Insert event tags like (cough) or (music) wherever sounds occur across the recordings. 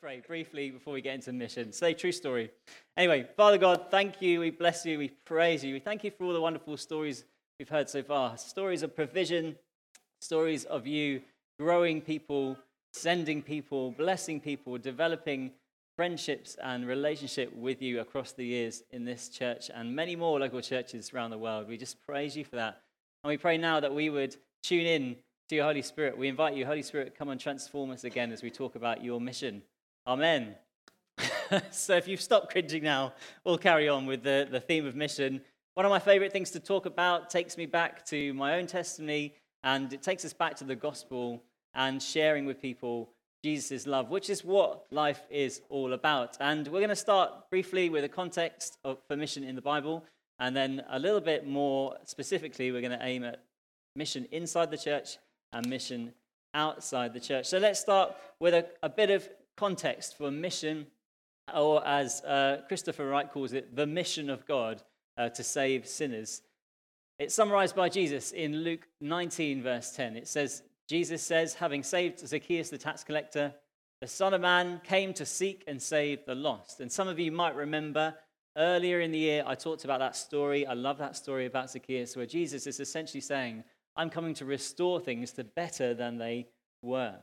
pray briefly before we get into mission. Say true story. Anyway, Father God, thank you. We bless you. We praise you. We thank you for all the wonderful stories we've heard so far stories of provision, stories of you growing people, sending people, blessing people, developing friendships and relationship with you across the years in this church and many more local churches around the world. We just praise you for that. And we pray now that we would tune in to your Holy Spirit. We invite you, Holy Spirit, come and transform us again as we talk about your mission. Amen. (laughs) so if you've stopped cringing now, we'll carry on with the, the theme of mission. One of my favorite things to talk about takes me back to my own testimony, and it takes us back to the gospel and sharing with people Jesus' love, which is what life is all about. And we're going to start briefly with a context of, for mission in the Bible, and then a little bit more specifically, we're going to aim at mission inside the church and mission outside the church. So let's start with a, a bit of context for mission, or as uh, Christopher Wright calls it, the mission of God uh, to save sinners. It's summarized by Jesus in Luke 19, verse 10. It says, Jesus says, having saved Zacchaeus the tax collector, the Son of Man came to seek and save the lost. And some of you might remember earlier in the year, I talked about that story. I love that story about Zacchaeus, where Jesus is essentially saying, I'm coming to restore things to better than they were.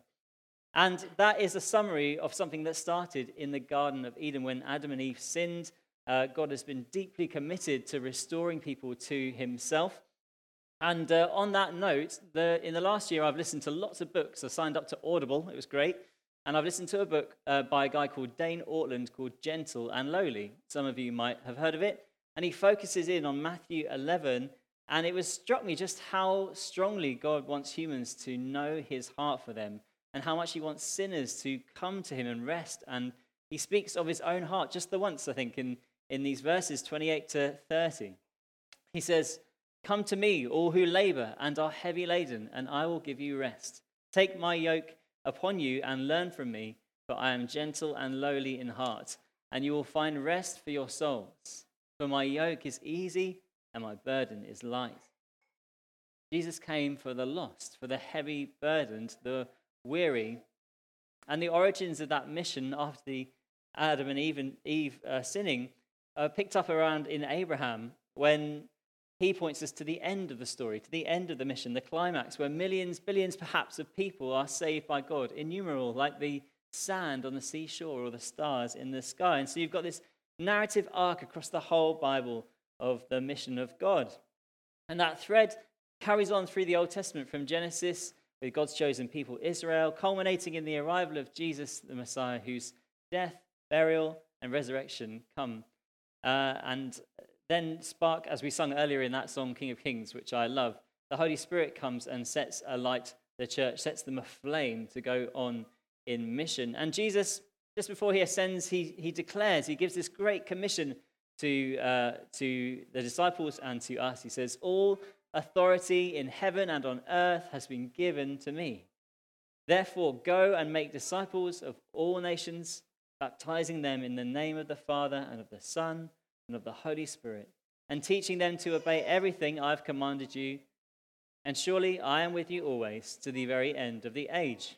And that is a summary of something that started in the Garden of Eden when Adam and Eve sinned. Uh, God has been deeply committed to restoring people to himself. And uh, on that note, the, in the last year, I've listened to lots of books. I signed up to Audible, it was great. And I've listened to a book uh, by a guy called Dane Ortlund called Gentle and Lowly. Some of you might have heard of it. And he focuses in on Matthew 11. And it was struck me just how strongly God wants humans to know his heart for them and how much he wants sinners to come to him and rest. And he speaks of his own heart just the once, I think, in, in these verses 28 to 30. He says, Come to me, all who labor and are heavy laden, and I will give you rest. Take my yoke upon you and learn from me, for I am gentle and lowly in heart, and you will find rest for your souls. For my yoke is easy and my burden is light. Jesus came for the lost, for the heavy burdened, the weary. And the origins of that mission after the Adam and Eve, Eve uh, sinning uh, picked up around in Abraham when he points us to the end of the story, to the end of the mission, the climax, where millions, billions perhaps of people are saved by God, innumerable, like the sand on the seashore or the stars in the sky. And so you've got this narrative arc across the whole Bible of the mission of God. And that thread carries on through the Old Testament from Genesis with God's chosen people, Israel, culminating in the arrival of Jesus, the Messiah, whose death, burial, and resurrection come. Uh, and then spark, as we sung earlier in that song, King of Kings, which I love, the Holy Spirit comes and sets alight the church, sets them aflame to go on in mission. And Jesus, just before he ascends, he, he declares, he gives this great commission to, uh, to the disciples and to us. He says, All authority in heaven and on earth has been given to me. Therefore, go and make disciples of all nations, baptizing them in the name of the Father and of the Son and of the Holy Spirit, and teaching them to obey everything I've commanded you. And surely I am with you always to the very end of the age.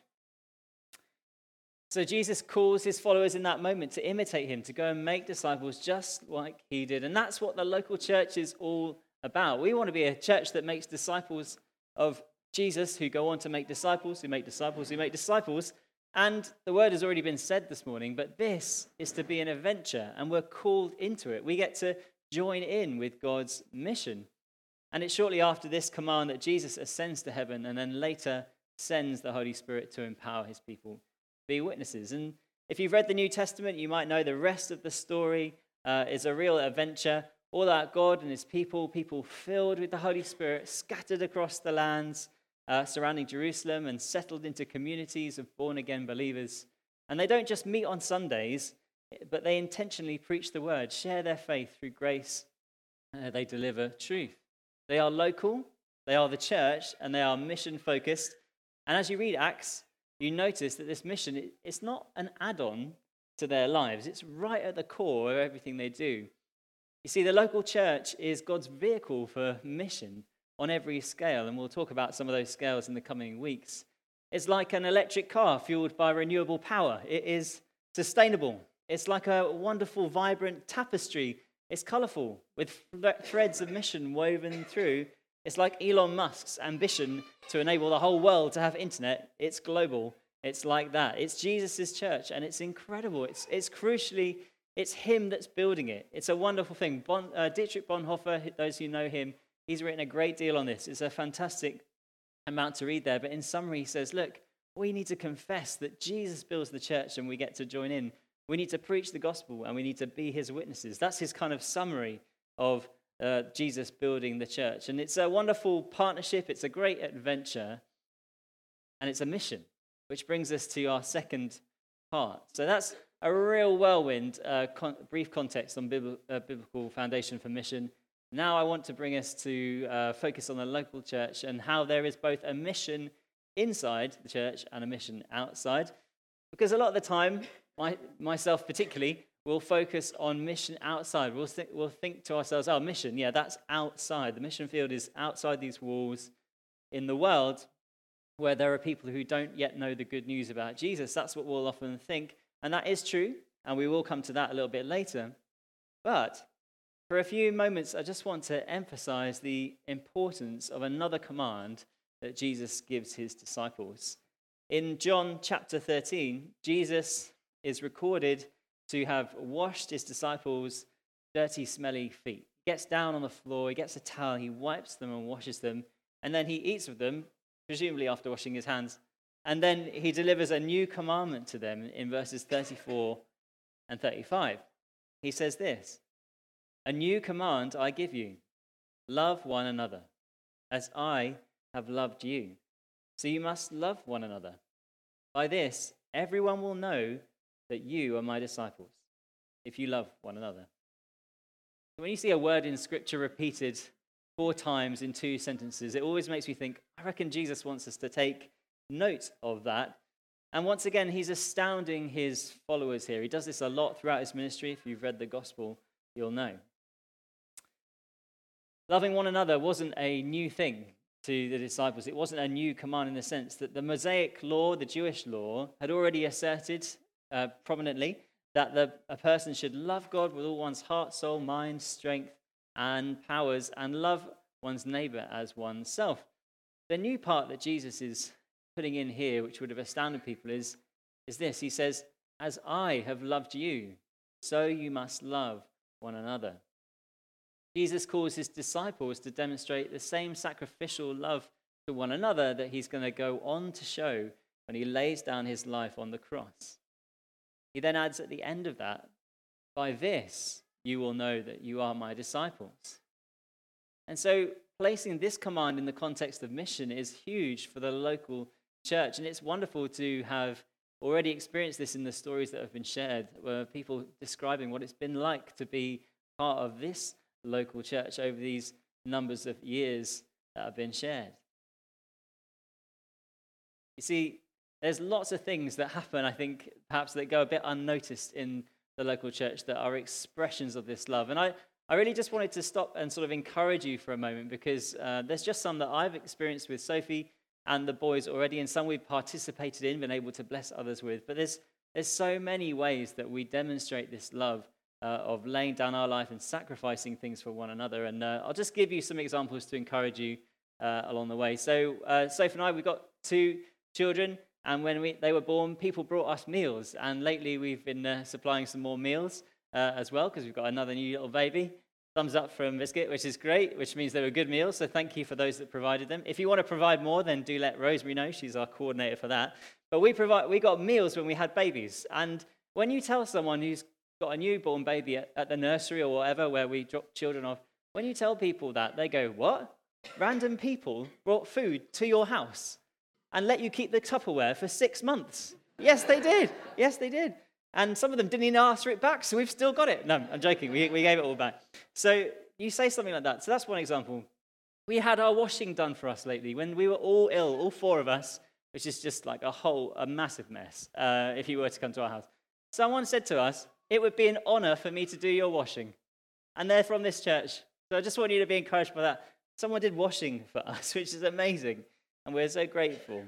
So Jesus calls his followers in that moment to imitate him, to go and make disciples just like he did. And that's what the local church is all about. We want to be a church that makes disciples of Jesus who go on to make disciples, who make disciples, who make disciples. And the word has already been said this morning, but this is to be an adventure, and we're called into it. We get to join in with God's mission. And it's shortly after this command that Jesus ascends to heaven and then later sends the Holy Spirit to empower his people be witnesses. And if you've read the New Testament, you might know the rest of the story uh, is a real adventure. All that God and his people, people filled with the Holy Spirit, scattered across the lands uh, surrounding Jerusalem and settled into communities of born again believers. And they don't just meet on Sundays, but they intentionally preach the word, share their faith through grace, uh, they deliver truth. They are local, they are the church, and they are mission focused. And as you read Acts, you notice that this mission it's not an add on to their lives, it's right at the core of everything they do. You see, the local church is God's vehicle for mission on every scale, and we'll talk about some of those scales in the coming weeks. It's like an electric car fueled by renewable power. It is sustainable. It's like a wonderful, vibrant tapestry. It's colorful with threads of mission woven through. It's like Elon Musk's ambition to enable the whole world to have internet. It's global. It's like that. It's Jesus' church, and it's incredible. It's, it's crucially, it's him that's building it. It's a wonderful thing. Bon, uh, Dietrich Bonhoeffer, those who know him, he's written a great deal on this. It's a fantastic amount to read there. But in summary, he says, look, we need to confess that Jesus builds the church and we get to join in. We need to preach the gospel and we need to be his witnesses. That's his kind of summary of uh, Jesus building the church. And it's a wonderful partnership, it's a great adventure, and it's a mission, which brings us to our second part. So that's a real whirlwind, uh, con- brief context on uh, biblical foundation for mission. Now I want to bring us to uh, focus on the local church and how there is both a mission inside the church and a mission outside. Because a lot of the time, my, myself particularly, will focus on mission outside. We'll, th- we'll think to ourselves, oh, mission, yeah, that's outside. The mission field is outside these walls in the world where there are people who don't yet know the good news about Jesus. That's what we'll often think. And that is true. And we will come to that a little bit later. But for a few moments, I just want to emphasize the importance of another command that Jesus gives his disciples. In John chapter 13, Jesus is recorded to have washed his disciples' dirty, smelly feet. He gets down on the floor, he gets a towel, he wipes them and washes them, and then he eats with them, presumably after washing his hands. And then he delivers a new commandment to them in verses 34 and 35. He says this A new command I give you love one another, as I have loved you. So you must love one another. By this, everyone will know that you are my disciples, if you love one another. When you see a word in Scripture repeated four times in two sentences, it always makes me think, I reckon Jesus wants us to take note of that. And once again, he's astounding his followers here. He does this a lot throughout his ministry. If you've read the gospel, you'll know. Loving one another wasn't a new thing to the disciples. It wasn't a new command in the sense that the Mosaic law, the Jewish law, had already asserted uh, prominently that the, a person should love God with all one's heart, soul, mind, strength, and powers, and love one's neighbor as oneself. The new part that Jesus is putting in here, which would have astounded people, is, is this He says, As I have loved you, so you must love one another. Jesus calls his disciples to demonstrate the same sacrificial love to one another that he's going to go on to show when he lays down his life on the cross. He then adds at the end of that, By this you will know that you are my disciples. And so, placing this command in the context of mission is huge for the local church. And it's wonderful to have already experienced this in the stories that have been shared, where people describing what it's been like to be part of this local church over these numbers of years that have been shared. You see, there's lots of things that happen, I think, perhaps that go a bit unnoticed in the local church that are expressions of this love. And I, I really just wanted to stop and sort of encourage you for a moment because uh, there's just some that I've experienced with Sophie and the boys already, and some we've participated in, been able to bless others with. But there's, there's so many ways that we demonstrate this love uh, of laying down our life and sacrificing things for one another. And uh, I'll just give you some examples to encourage you uh, along the way. So, uh, Sophie and I, we've got two children, and when we, they were born, people brought us meals. And lately, we've been uh, supplying some more meals uh, as well because we've got another new little baby. Thumbs up from Biscuit, which is great, which means they were good meals. So thank you for those that provided them. If you want to provide more, then do let Rosemary know. She's our coordinator for that. But we provide, we got meals when we had babies. And when you tell someone who's got a newborn baby at, at the nursery or whatever where we drop children off, when you tell people that, they go, What? Random people brought food to your house and let you keep the Tupperware for six months. Yes, they did. Yes, they did. And some of them didn't even for it back, so we've still got it. No, I'm joking. We, we gave it all back. So you say something like that. So that's one example. We had our washing done for us lately when we were all ill, all four of us, which is just like a whole, a massive mess uh, if you were to come to our house. Someone said to us, it would be an honor for me to do your washing. And they're from this church. So I just want you to be encouraged by that. Someone did washing for (laughs) us, which is amazing. And we're so grateful.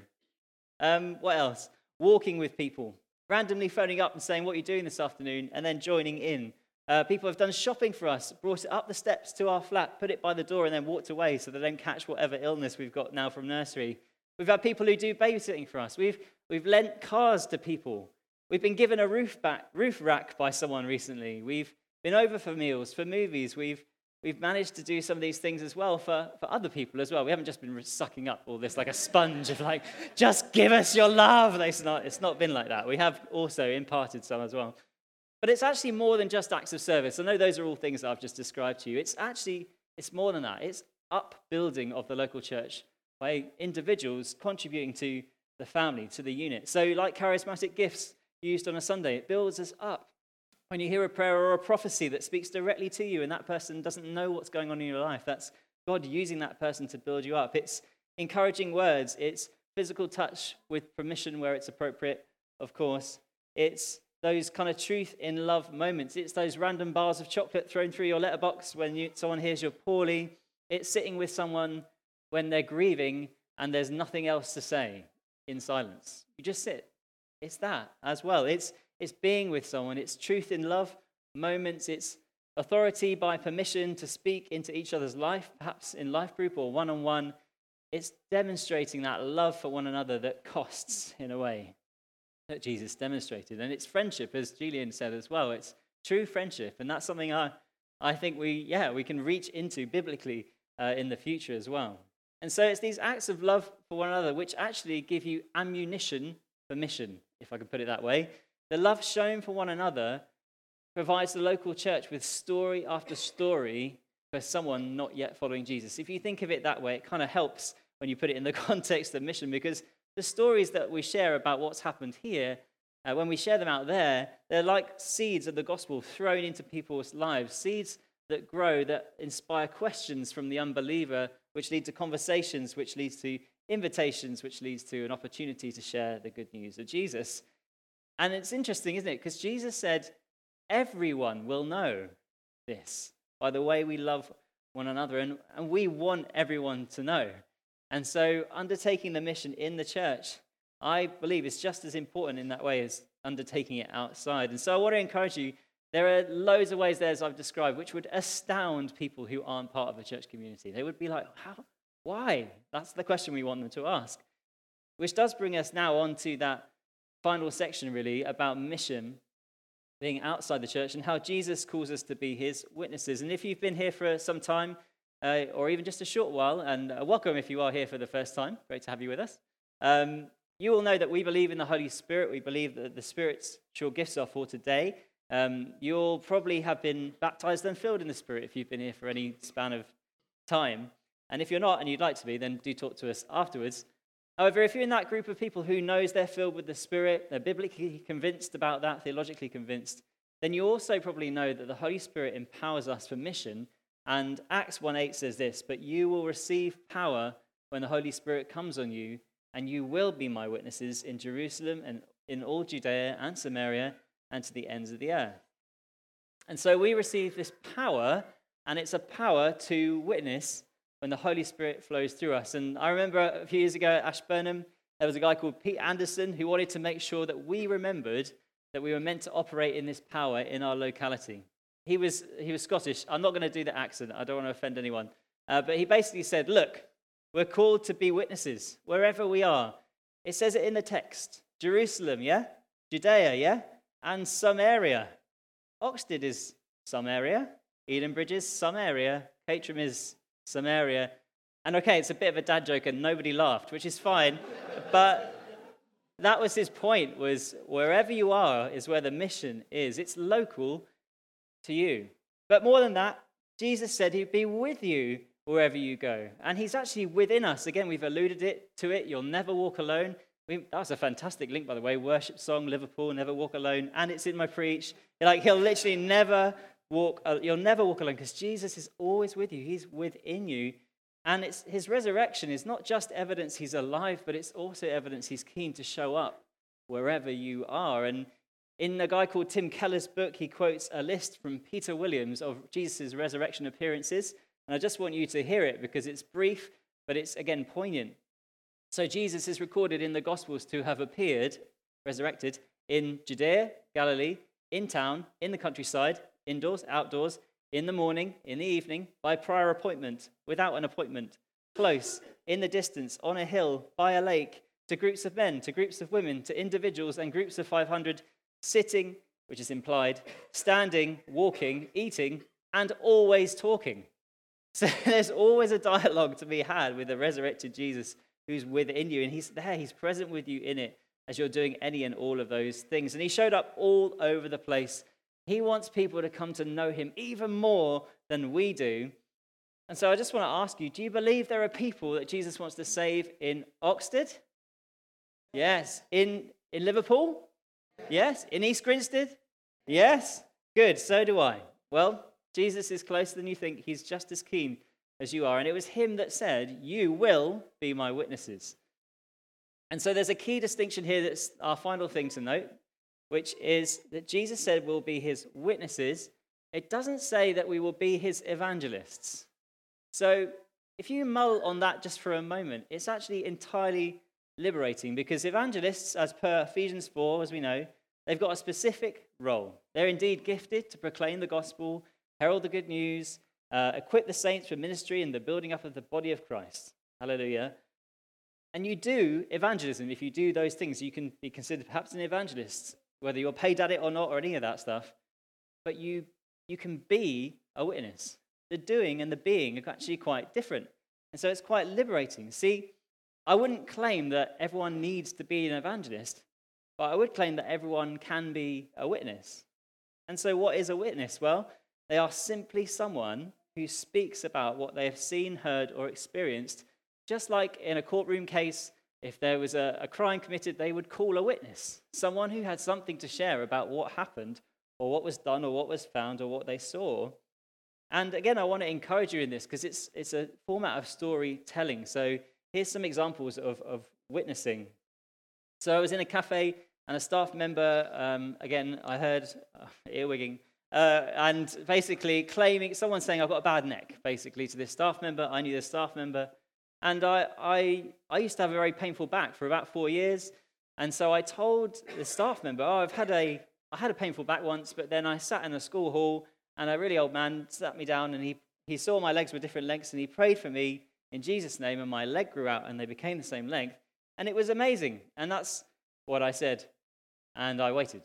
Um, what else? Walking with people. Randomly phoning up and saying, What are you doing this afternoon? and then joining in. Uh, people have done shopping for us, brought it up the steps to our flat, put it by the door, and then walked away so they don't catch whatever illness we've got now from nursery. We've had people who do babysitting for us. We've, we've lent cars to people. We've been given a roof, back, roof rack by someone recently. We've been over for meals, for movies. We've, we've managed to do some of these things as well for, for other people as well. We haven't just been sucking up all this like a sponge of like, just give us your love. It's not, it's not been like that. We have also imparted some as well. But it's actually more than just acts of service. I know those are all things that I've just described to you. It's actually, it's more than that. It's upbuilding of the local church by individuals contributing to the family, to the unit. So like charismatic gifts used on a Sunday, it builds us up. When you hear a prayer or a prophecy that speaks directly to you and that person doesn't know what's going on in your life, that's God using that person to build you up. It's encouraging words, it's physical touch with permission where it's appropriate, of course. It's those kind of truth in love moments. It's those random bars of chocolate thrown through your letterbox when you, someone hears you're poorly. It's sitting with someone when they're grieving and there's nothing else to say in silence. You just sit. It's that as well. It's it's being with someone, it's truth in love moments, it's authority by permission to speak into each other's life, perhaps in life group or one on one. It's demonstrating that love for one another that costs in a way that Jesus demonstrated. And it's friendship, as Julian said as well. It's true friendship. And that's something I, I think we, yeah, we can reach into biblically uh, in the future as well. And so it's these acts of love for one another which actually give you ammunition for mission, if I can put it that way. The love shown for one another provides the local church with story after story for someone not yet following Jesus. If you think of it that way, it kind of helps when you put it in the (laughs) context of mission because the stories that we share about what's happened here, uh, when we share them out there, they're like seeds of the gospel thrown into people's lives, seeds that grow, that inspire questions from the unbeliever, which lead to conversations, which leads to invitations, which leads to an opportunity to share the good news of Jesus. And it's interesting, isn't it? Because Jesus said, everyone will know this by the way we love one another. And, and we want everyone to know. And so, undertaking the mission in the church, I believe, is just as important in that way as undertaking it outside. And so, I want to encourage you. There are loads of ways there, as I've described, which would astound people who aren't part of a church community. They would be like, how? Why? That's the question we want them to ask. Which does bring us now on to that final section, really, about mission being outside the church and how Jesus calls us to be his witnesses. And if you've been here for some time, uh, or even just a short while, and uh, welcome if you are here for the first time, great to have you with us. Um, you will know that we believe in the Holy Spirit. We believe that the Spirit's sure gifts are for today. Um, you'll probably have been baptized and filled in the Spirit if you've been here for any span of time. And if you're not and you'd like to be, then do talk to us afterwards. However, if you're in that group of people who knows they're filled with the Spirit, they're biblically convinced about that, theologically convinced, then you also probably know that the Holy Spirit empowers us for mission. And Acts 1:8 says this, "But you will receive power when the Holy Spirit comes on you, and you will be my witnesses in Jerusalem and in all Judea and Samaria and to the ends of the earth." And so we receive this power, and it's a power to witness when the Holy Spirit flows through us. And I remember a few years ago at Ashburnham, there was a guy called Pete Anderson who wanted to make sure that we remembered that we were meant to operate in this power in our locality. He was, he was Scottish. I'm not going to do the accent, I don't want to offend anyone. Uh, but he basically said, Look, we're called to be witnesses wherever we are. It says it in the text Jerusalem, yeah? Judea, yeah? And some area. Oxted is some area. Edenbridge is some area. Caterham is Samaria. And okay, it's a bit of a dad joke and nobody laughed, which is fine. but that was his point was wherever you are is where the mission is. It's local to you. But more than that, Jesus said he'd be with you wherever you go. And he's actually within us. Again, we've alluded it to it. You'll never walk alone. We, that was a fantastic link, by the way. Worship song, Liverpool, never walk alone. And it's in my preach. Like he'll literally never walk, uh, you'll never walk alone because Jesus is always with you. He's within you. And it's, his resurrection is not just evidence he's alive, but it's also evidence he's keen to show up wherever you are. And in a guy called Tim Keller's book, he quotes a list from Peter Williams of Jesus' resurrection appearances. And I just want you to hear it because it's brief, but it's again poignant. So Jesus is recorded in the Gospels to have appeared, resurrected, in Judea, Galilee, in town, in the countryside, indoors, outdoors, in the morning, in the evening, by prior appointment, without an appointment, close, in the distance, on a hill, by a lake, to groups of men, to groups of women, to individuals and groups of 500, sitting, which is implied, standing, walking, eating, and always talking. (laughs) So there's always a dialogue to be had with the resurrected Jesus who's within you, and he's there, he's present with you in it as you're doing any and all of those things. And he showed up all over the place. He wants people to come to know him even more than we do. And so I just want to ask you do you believe there are people that Jesus wants to save in Oxted? Yes. In, in Liverpool? Yes. In East Grinstead? Yes. Good. So do I. Well, Jesus is closer than you think. He's just as keen as you are. And it was him that said, You will be my witnesses. And so there's a key distinction here that's our final thing to note, which is that Jesus said we'll be his witnesses. It doesn't say that we will be his evangelists. So if you mull on that just for a moment, it's actually entirely liberating because evangelists, as per Ephesians 4, as we know, they've got a specific role. They're indeed gifted to proclaim the gospel, herald the good news, uh, equip the saints for ministry and the building up of the body of Christ. Hallelujah. And you do evangelism. If you do those things, you can be considered perhaps an evangelist, whether you're paid at it or not, or any of that stuff. But you, you can be a witness. The doing and the being are actually quite different. And so it's quite liberating. See, I wouldn't claim that everyone needs to be an evangelist, but I would claim that everyone can be a witness. And so, what is a witness? Well, they are simply someone who speaks about what they have seen, heard, or experienced just like in a courtroom case, if there was a, a crime committed, they would call a witness, someone who had something to share about what happened, or what was done, or what was found, or what they saw. And again, I want to encourage you in this because it's, it's a format of storytelling. So here's some examples of, of witnessing. So I was in a cafe, and a staff member, um, again, I heard (laughs) uh, earwigging, uh, and basically claiming, someone saying, I've got a bad neck, basically, to this staff member. I knew the staff member. And I, I, I used to have a very painful back for about four years. And so I told the staff member, oh, I've had a, I had a painful back once, but then I sat in a school hall and a really old man sat me down and he, he saw my legs were different lengths and he prayed for me in Jesus' name and my leg grew out and they became the same length. And it was amazing. And that's what I said. And I waited.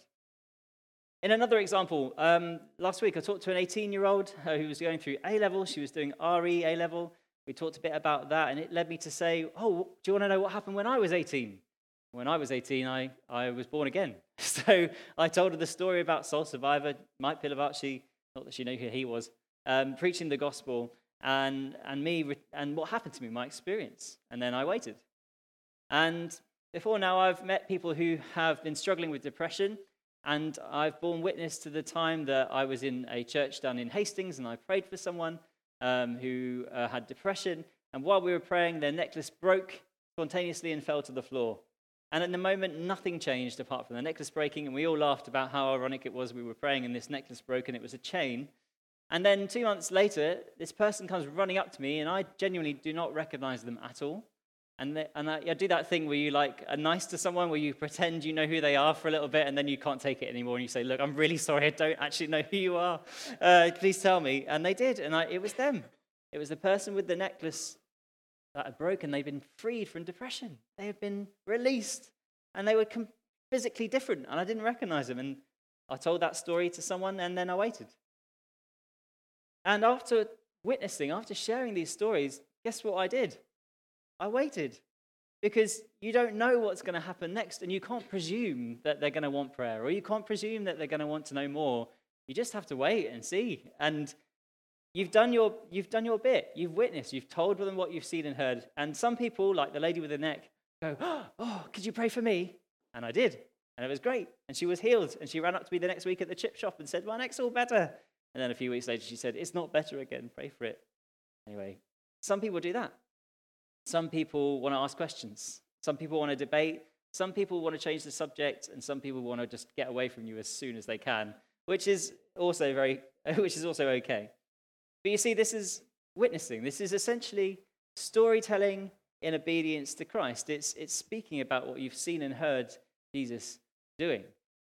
In another example, um, last week I talked to an 18 year old who was going through A level. She was doing RE A level. We talked a bit about that, and it led me to say, Oh, do you want to know what happened when I was 18? When I was 18, I, I was born again. (laughs) So I told her the story about Soul Survivor, Mike Pilavachi, not that she knew who he was, um, preaching the gospel, and, and me, and what happened to me, my experience. And then I waited. And before now, I've met people who have been struggling with depression, and I've borne witness to the time that I was in a church down in Hastings, and I prayed for someone um, who uh, had depression. And while we were praying, their necklace broke spontaneously and fell to the floor. And at the moment, nothing changed apart from the necklace breaking. And we all laughed about how ironic it was. We were praying and this necklace broke and it was a chain. And then two months later, this person comes running up to me, and I genuinely do not recognize them at all. And, they, and I, I, do that thing where you like are nice to someone, where you pretend you know who they are for a little bit, and then you can't take it anymore, and you say, "Look, I'm really (laughs) sorry, I don't actually know who you are. Uh, please tell me." And they did, and I, it was them. It was the person with the necklace that had broken. They'd been freed from depression. They had been released, and they were com- physically different, and I didn't recognize them. And I told that story to someone, and then I waited. And after witnessing, after sharing these stories, guess what I did? I waited because you don't know what's going to happen next, and you can't presume that they're going to want prayer, or you can't presume that they're going to want to know more. You just have to wait and see. And you've done your, you've done your bit. You've witnessed. You've told them what you've seen and heard. And some people, like the lady with the neck, go, Oh, could you pray for me? And I did. And it was great. And she was healed. And she ran up to me the next week at the chip shop and said, My neck's all better. And then a few weeks later, she said, It's not better again. Pray for it. Anyway, some people do that. Some people want to ask questions. Some people want to debate. Some people want to change the subject, and some people want to just get away from you as soon as they can, which is also very, (laughs) which is also okay. But you see, this is witnessing. This is essentially storytelling in obedience to Christ. It's, it's speaking about what you've seen and heard Jesus doing.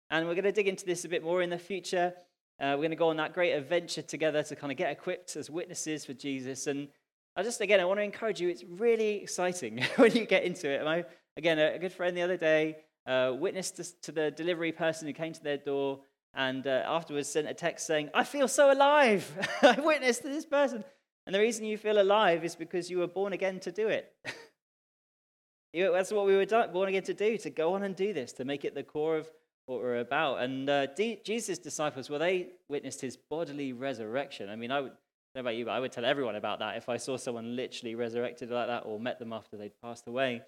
And we're going to dig into this a bit more in the future. Uh, we're going to go on that great adventure together to kind of get equipped as witnesses for Jesus. And I just, again, I want to encourage you. It's really exciting (laughs) when you get into it. I, again, a, good friend the other day uh, witnessed to, to, the delivery person who came to their door and uh, afterwards sent a text saying, I feel so alive. (laughs) I witnessed to this person. And the reason you feel alive is because you were born again to do it. (laughs) That's what we were born again to do, to go on and do this, to make it the core of what we're about. And uh, D- Jesus' disciples, well, they witnessed his bodily resurrection. I mean, I would, Know about you, but I would tell everyone about that if I saw someone literally resurrected like that or met them after they'd passed away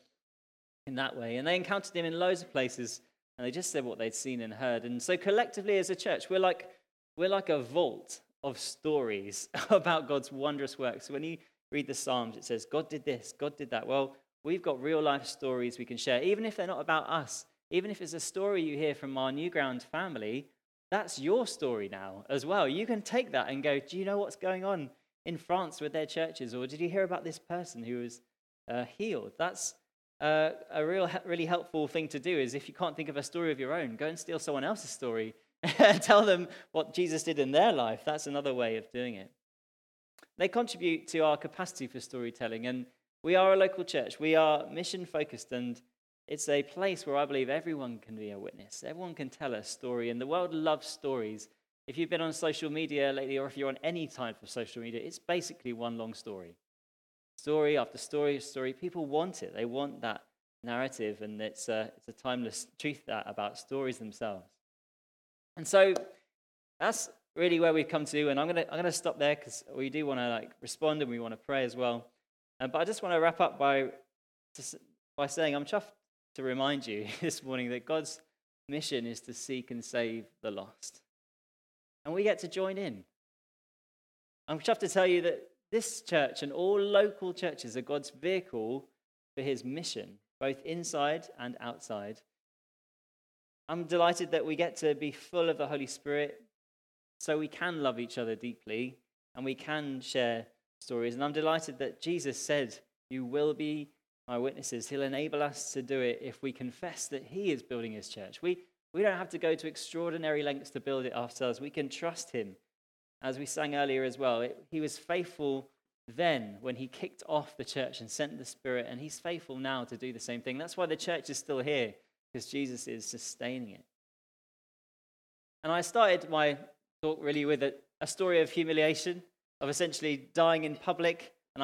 in that way. And they encountered him in loads of places, and they just said what they'd seen and heard. And so collectively as a church, we're like, we're like a vault of stories (laughs) about God's wondrous works. So when you read the Psalms, it says, God did this, God did that. Well, we've got real life stories we can share, even if they're not about us. Even if it's a story you hear from our Newground family, that's your story now as well. You can take that and go, Do you know what's going on in France with their churches? Or did you hear about this person who was uh, healed? That's uh, a real, really helpful thing to do. Is if you can't think of a story of your own, go and steal someone else's story (laughs) and tell them what Jesus did in their life. That's another way of doing it. They contribute to our capacity for storytelling, and we are a local church. We are mission focused, and it's a place where I believe everyone can be a witness. Everyone can tell a story, and the world loves stories. If you've been on social media lately, or if you're on any type of social media, it's basically one long story. Story after story after story. People want it. They want that narrative, and it's a, it's a timeless truth that about stories themselves. And so that's really where we've come to, and I'm going to I'm gonna stop there because we do want to like respond and we want to pray as well. Um, but I just want to wrap up by, by saying I'm chuffed to remind you (laughs) this morning that God's mission is to seek and save the lost. And we get to join in. I'm chuffed to tell you that this church and all local churches are God's vehicle for his mission, both inside and outside. I'm delighted that we get to be full of the Holy Spirit so we can love each other deeply and we can share stories. And I'm delighted that Jesus said, You will be my witnesses. He'll enable us to do it if we confess that He is building His church. We, we don't have to go to extraordinary lengths to build it ourselves. We can trust Him. As we sang earlier as well, it, He was faithful then when He kicked off the church and sent the Spirit, and He's faithful now to do the same thing. That's why the church is still here, because Jesus is sustaining it. And I started my talk really with a, a story of humiliation, of essentially dying in public